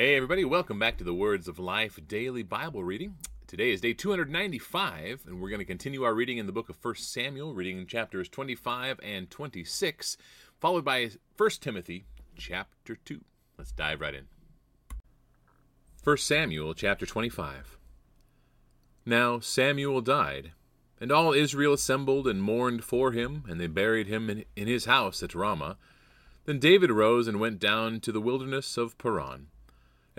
Hey, everybody, welcome back to the Words of Life Daily Bible Reading. Today is day 295, and we're going to continue our reading in the book of 1 Samuel, reading chapters 25 and 26, followed by 1 Timothy chapter 2. Let's dive right in. 1 Samuel chapter 25. Now Samuel died, and all Israel assembled and mourned for him, and they buried him in, in his house at Ramah. Then David arose and went down to the wilderness of Paran.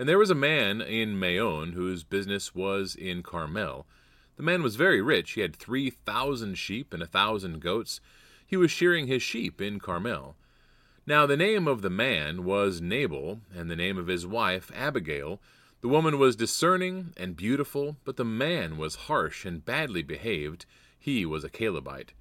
And there was a man in Maon whose business was in Carmel. The man was very rich. He had three thousand sheep and a thousand goats. He was shearing his sheep in Carmel. Now the name of the man was Nabal, and the name of his wife Abigail. The woman was discerning and beautiful, but the man was harsh and badly behaved. He was a Calebite.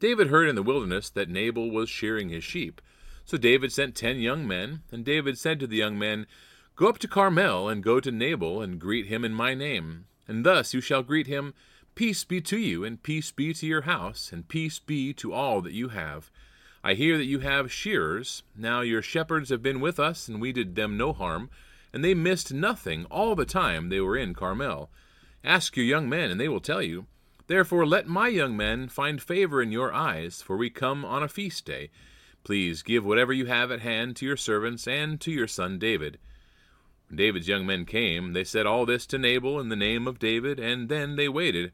David heard in the wilderness that Nabal was shearing his sheep. So David sent ten young men, and David said to the young men, Go up to Carmel, and go to Nabal, and greet him in my name. And thus you shall greet him Peace be to you, and peace be to your house, and peace be to all that you have. I hear that you have shearers. Now your shepherds have been with us, and we did them no harm, and they missed nothing all the time they were in Carmel. Ask your young men, and they will tell you. Therefore let my young men find favor in your eyes, for we come on a feast day. Please give whatever you have at hand to your servants and to your son David. When David's young men came, they said all this to Nabal in the name of David, and then they waited.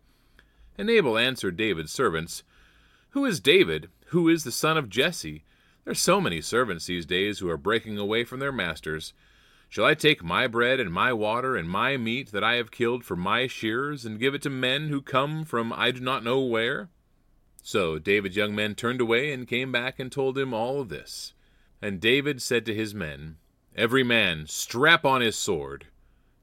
And Nabal answered David's servants, Who is David? Who is the son of Jesse? There are so many servants these days who are breaking away from their masters. Shall I take my bread and my water and my meat that I have killed for my shearers, and give it to men who come from I do not know where? So David's young men turned away and came back and told him all this. And David said to his men, Every man strap on his sword.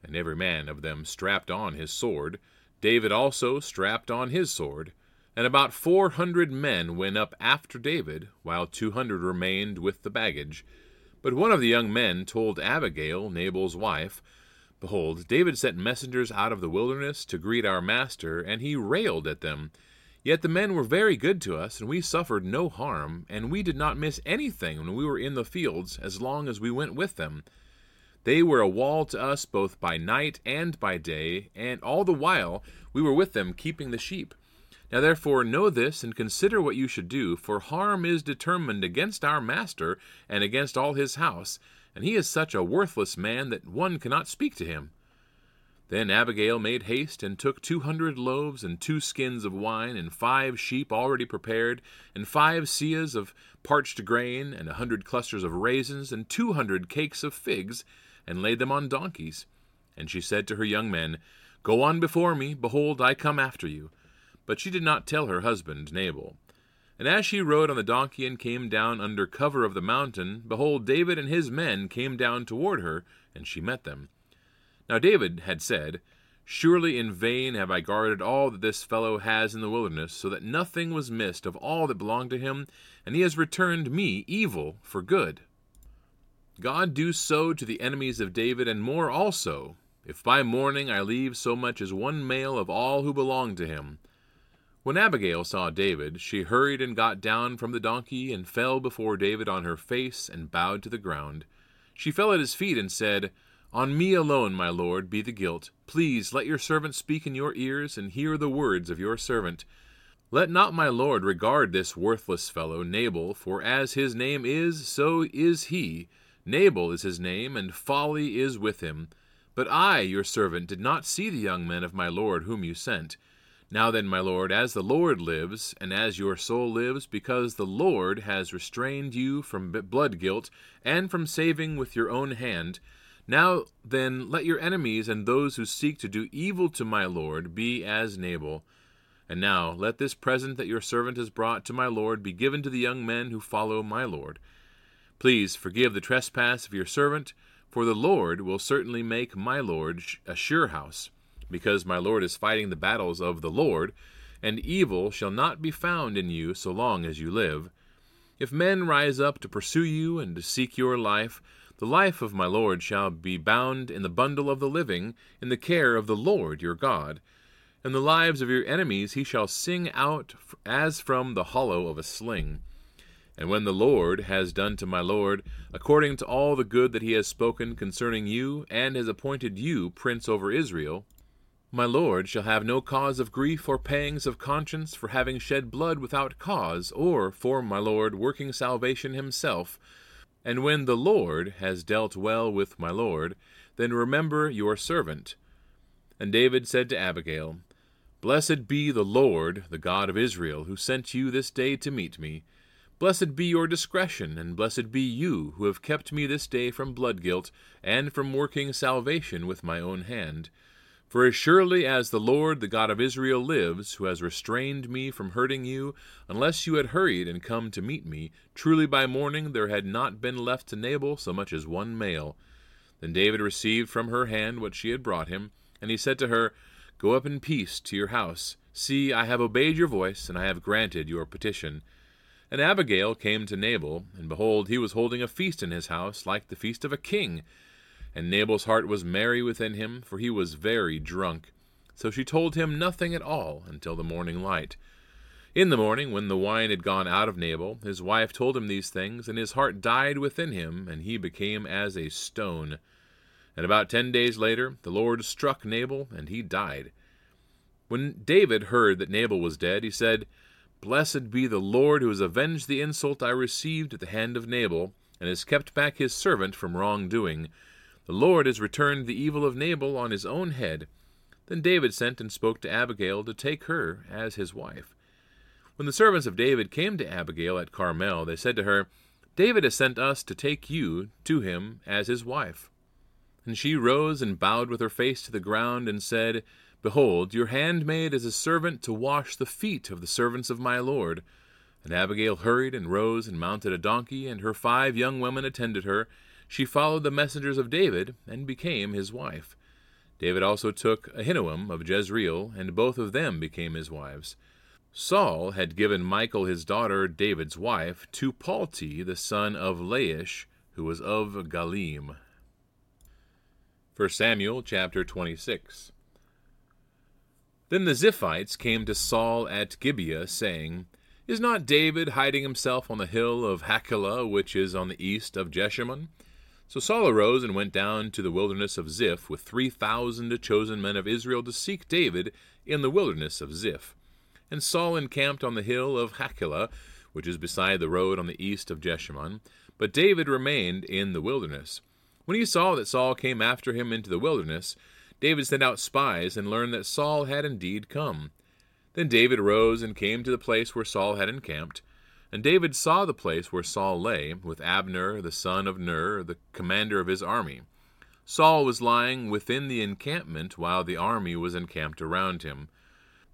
And every man of them strapped on his sword. David also strapped on his sword. And about four hundred men went up after David, while two hundred remained with the baggage. But one of the young men told Abigail, Nabal's wife, Behold, David sent messengers out of the wilderness to greet our master, and he railed at them. Yet the men were very good to us, and we suffered no harm, and we did not miss anything when we were in the fields, as long as we went with them. They were a wall to us both by night and by day, and all the while we were with them keeping the sheep. Now therefore know this, and consider what you should do, for harm is determined against our master and against all his house, and he is such a worthless man that one cannot speak to him. Then Abigail made haste and took two hundred loaves and two skins of wine and five sheep already prepared and five seahs of parched grain and a hundred clusters of raisins and two hundred cakes of figs and laid them on donkeys. And she said to her young men, Go on before me, behold, I come after you. But she did not tell her husband Nabal. And as she rode on the donkey and came down under cover of the mountain, behold, David and his men came down toward her, and she met them. Now David had said, Surely in vain have I guarded all that this fellow has in the wilderness, so that nothing was missed of all that belonged to him, and he has returned me evil for good. God do so to the enemies of David, and more also, if by morning I leave so much as one male of all who belong to him. When Abigail saw David, she hurried and got down from the donkey, and fell before David on her face, and bowed to the ground. She fell at his feet, and said, on me alone, my lord, be the guilt. Please let your servant speak in your ears, and hear the words of your servant. Let not my lord regard this worthless fellow, Nabal, for as his name is, so is he. Nabal is his name, and folly is with him. But I, your servant, did not see the young men of my lord whom you sent. Now then, my lord, as the Lord lives, and as your soul lives, because the Lord has restrained you from blood guilt, and from saving with your own hand, now then, let your enemies and those who seek to do evil to my lord be as Nabal. And now let this present that your servant has brought to my lord be given to the young men who follow my lord. Please forgive the trespass of your servant, for the Lord will certainly make my lord a sure house, because my lord is fighting the battles of the Lord, and evil shall not be found in you so long as you live. If men rise up to pursue you and to seek your life, the life of my Lord shall be bound in the bundle of the living, in the care of the Lord your God. And the lives of your enemies he shall sing out as from the hollow of a sling. And when the Lord has done to my Lord, according to all the good that he has spoken concerning you, and has appointed you prince over Israel, my Lord shall have no cause of grief or pangs of conscience for having shed blood without cause, or for my Lord working salvation himself. And when the Lord has dealt well with my Lord, then remember your servant. And David said to Abigail, Blessed be the Lord, the God of Israel, who sent you this day to meet me. Blessed be your discretion, and blessed be you who have kept me this day from blood guilt, and from working salvation with my own hand. For as surely as the Lord, the God of Israel, lives, who has restrained me from hurting you, unless you had hurried and come to meet me, truly by morning there had not been left to Nabal so much as one male. Then David received from her hand what she had brought him, and he said to her, Go up in peace to your house. See, I have obeyed your voice, and I have granted your petition. And Abigail came to Nabal, and behold, he was holding a feast in his house, like the feast of a king. And Nabal's heart was merry within him, for he was very drunk. So she told him nothing at all until the morning light. In the morning, when the wine had gone out of Nabal, his wife told him these things, and his heart died within him, and he became as a stone. And about ten days later, the Lord struck Nabal, and he died. When David heard that Nabal was dead, he said, Blessed be the Lord who has avenged the insult I received at the hand of Nabal, and has kept back his servant from wrongdoing. The Lord has returned the evil of Nabal on his own head. Then David sent and spoke to Abigail to take her as his wife. When the servants of David came to Abigail at Carmel, they said to her, David has sent us to take you to him as his wife. And she rose and bowed with her face to the ground, and said, Behold, your handmaid is a servant to wash the feet of the servants of my lord. And Abigail hurried and rose and mounted a donkey, and her five young women attended her. She followed the messengers of David, and became his wife. David also took Ahinoam of Jezreel, and both of them became his wives. Saul had given Michal his daughter, David's wife, to Palti the son of Laish, who was of Gallim. 1 Samuel chapter 26. Then the Ziphites came to Saul at Gibeah, saying, Is not David hiding himself on the hill of Hachilah, which is on the east of Jeshimon? So Saul arose and went down to the wilderness of Ziph with three thousand chosen men of Israel to seek David in the wilderness of Ziph. And Saul encamped on the hill of Hachilah, which is beside the road on the east of Jeshimon. But David remained in the wilderness. When he saw that Saul came after him into the wilderness, David sent out spies and learned that Saul had indeed come. Then David rose and came to the place where Saul had encamped. And David saw the place where Saul lay, with Abner the son of Ner, the commander of his army. Saul was lying within the encampment while the army was encamped around him.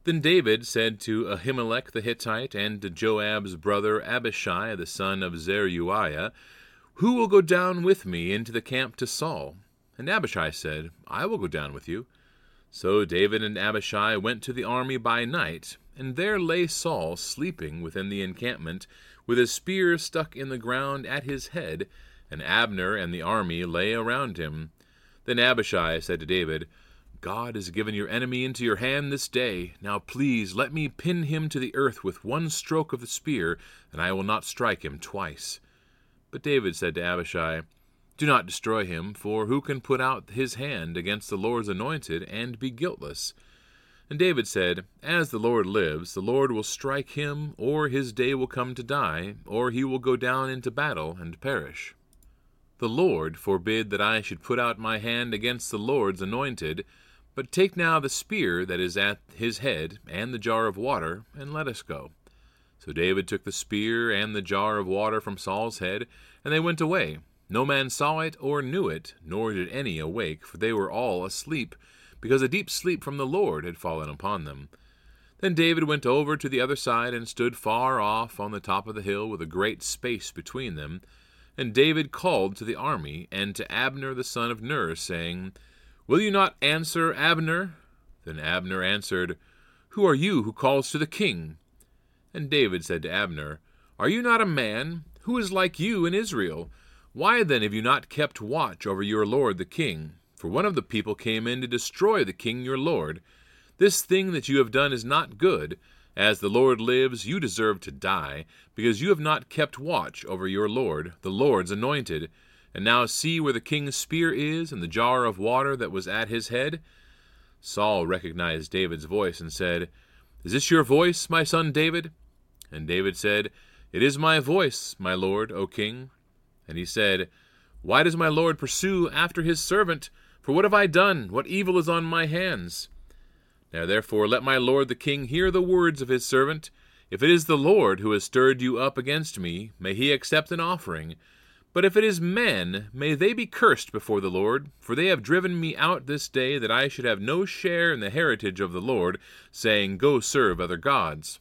Then David said to Ahimelech the Hittite and to Joab's brother Abishai the son of Zeruiah, Who will go down with me into the camp to Saul? And Abishai said, I will go down with you. So David and Abishai went to the army by night, and there lay Saul sleeping within the encampment, with his spear stuck in the ground at his head, and Abner and the army lay around him. Then Abishai said to David, God has given your enemy into your hand this day. Now please let me pin him to the earth with one stroke of the spear, and I will not strike him twice. But David said to Abishai, do not destroy him, for who can put out his hand against the Lord's anointed and be guiltless? And David said, As the Lord lives, the Lord will strike him, or his day will come to die, or he will go down into battle and perish. The Lord forbid that I should put out my hand against the Lord's anointed, but take now the spear that is at his head, and the jar of water, and let us go. So David took the spear and the jar of water from Saul's head, and they went away, no man saw it or knew it, nor did any awake, for they were all asleep, because a deep sleep from the Lord had fallen upon them. Then David went over to the other side and stood far off on the top of the hill with a great space between them. And David called to the army and to Abner the son of Ner, saying, Will you not answer, Abner? Then Abner answered, Who are you who calls to the king? And David said to Abner, Are you not a man? Who is like you in Israel? Why then have you not kept watch over your lord the king? For one of the people came in to destroy the king your lord. This thing that you have done is not good. As the Lord lives, you deserve to die, because you have not kept watch over your Lord, the Lord's anointed. And now see where the king's spear is, and the jar of water that was at his head. Saul recognized David's voice and said, Is this your voice, my son David? And David said, It is my voice, my lord, O king. And he said, Why does my lord pursue after his servant? For what have I done? What evil is on my hands? Now therefore let my lord the king hear the words of his servant. If it is the Lord who has stirred you up against me, may he accept an offering. But if it is men, may they be cursed before the Lord, for they have driven me out this day that I should have no share in the heritage of the Lord, saying, Go serve other gods.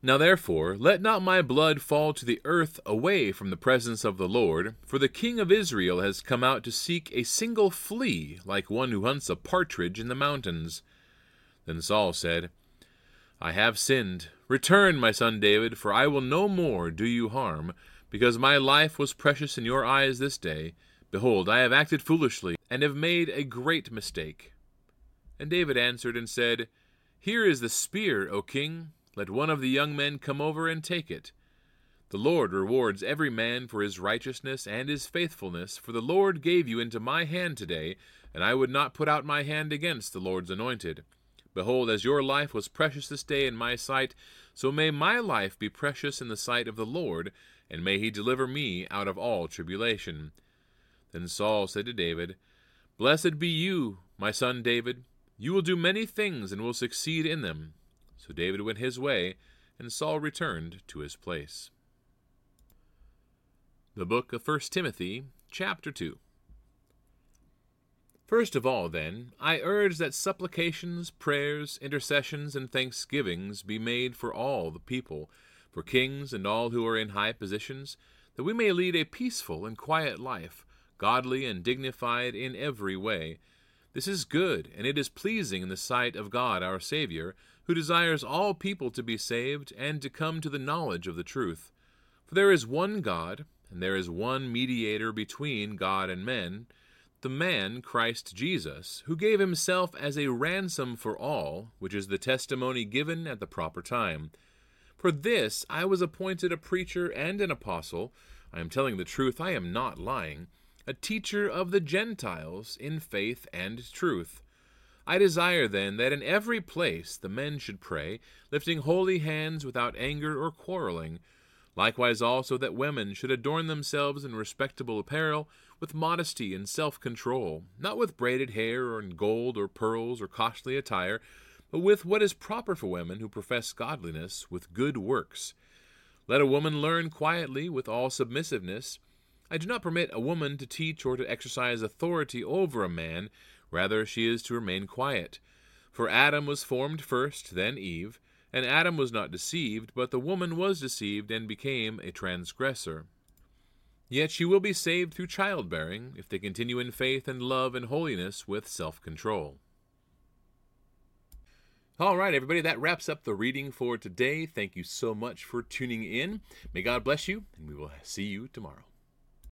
Now therefore, let not my blood fall to the earth away from the presence of the Lord, for the king of Israel has come out to seek a single flea, like one who hunts a partridge in the mountains. Then Saul said, I have sinned. Return, my son David, for I will no more do you harm, because my life was precious in your eyes this day. Behold, I have acted foolishly, and have made a great mistake. And David answered and said, Here is the spear, O king. Let one of the young men come over and take it. The Lord rewards every man for his righteousness and his faithfulness, for the Lord gave you into my hand today, and I would not put out my hand against the Lord's anointed. Behold, as your life was precious this day in my sight, so may my life be precious in the sight of the Lord, and may he deliver me out of all tribulation. Then Saul said to David, Blessed be you, my son David. You will do many things and will succeed in them. So David went his way, and Saul returned to his place. The Book of First Timothy, chapter 2. First of all, then, I urge that supplications, prayers, intercessions, and thanksgivings be made for all the people, for kings and all who are in high positions, that we may lead a peaceful and quiet life, godly and dignified in every way. This is good, and it is pleasing in the sight of God our Saviour, who desires all people to be saved and to come to the knowledge of the truth. For there is one God, and there is one mediator between God and men the man Christ Jesus, who gave himself as a ransom for all, which is the testimony given at the proper time. For this I was appointed a preacher and an apostle. I am telling the truth, I am not lying, a teacher of the Gentiles in faith and truth. I desire then that in every place the men should pray, lifting holy hands without anger or quarreling. Likewise also that women should adorn themselves in respectable apparel with modesty and self control, not with braided hair or in gold or pearls or costly attire, but with what is proper for women who profess godliness with good works. Let a woman learn quietly with all submissiveness. I do not permit a woman to teach or to exercise authority over a man, rather, she is to remain quiet. For Adam was formed first, then Eve, and Adam was not deceived, but the woman was deceived and became a transgressor. Yet she will be saved through childbearing if they continue in faith and love and holiness with self control. All right, everybody, that wraps up the reading for today. Thank you so much for tuning in. May God bless you, and we will see you tomorrow.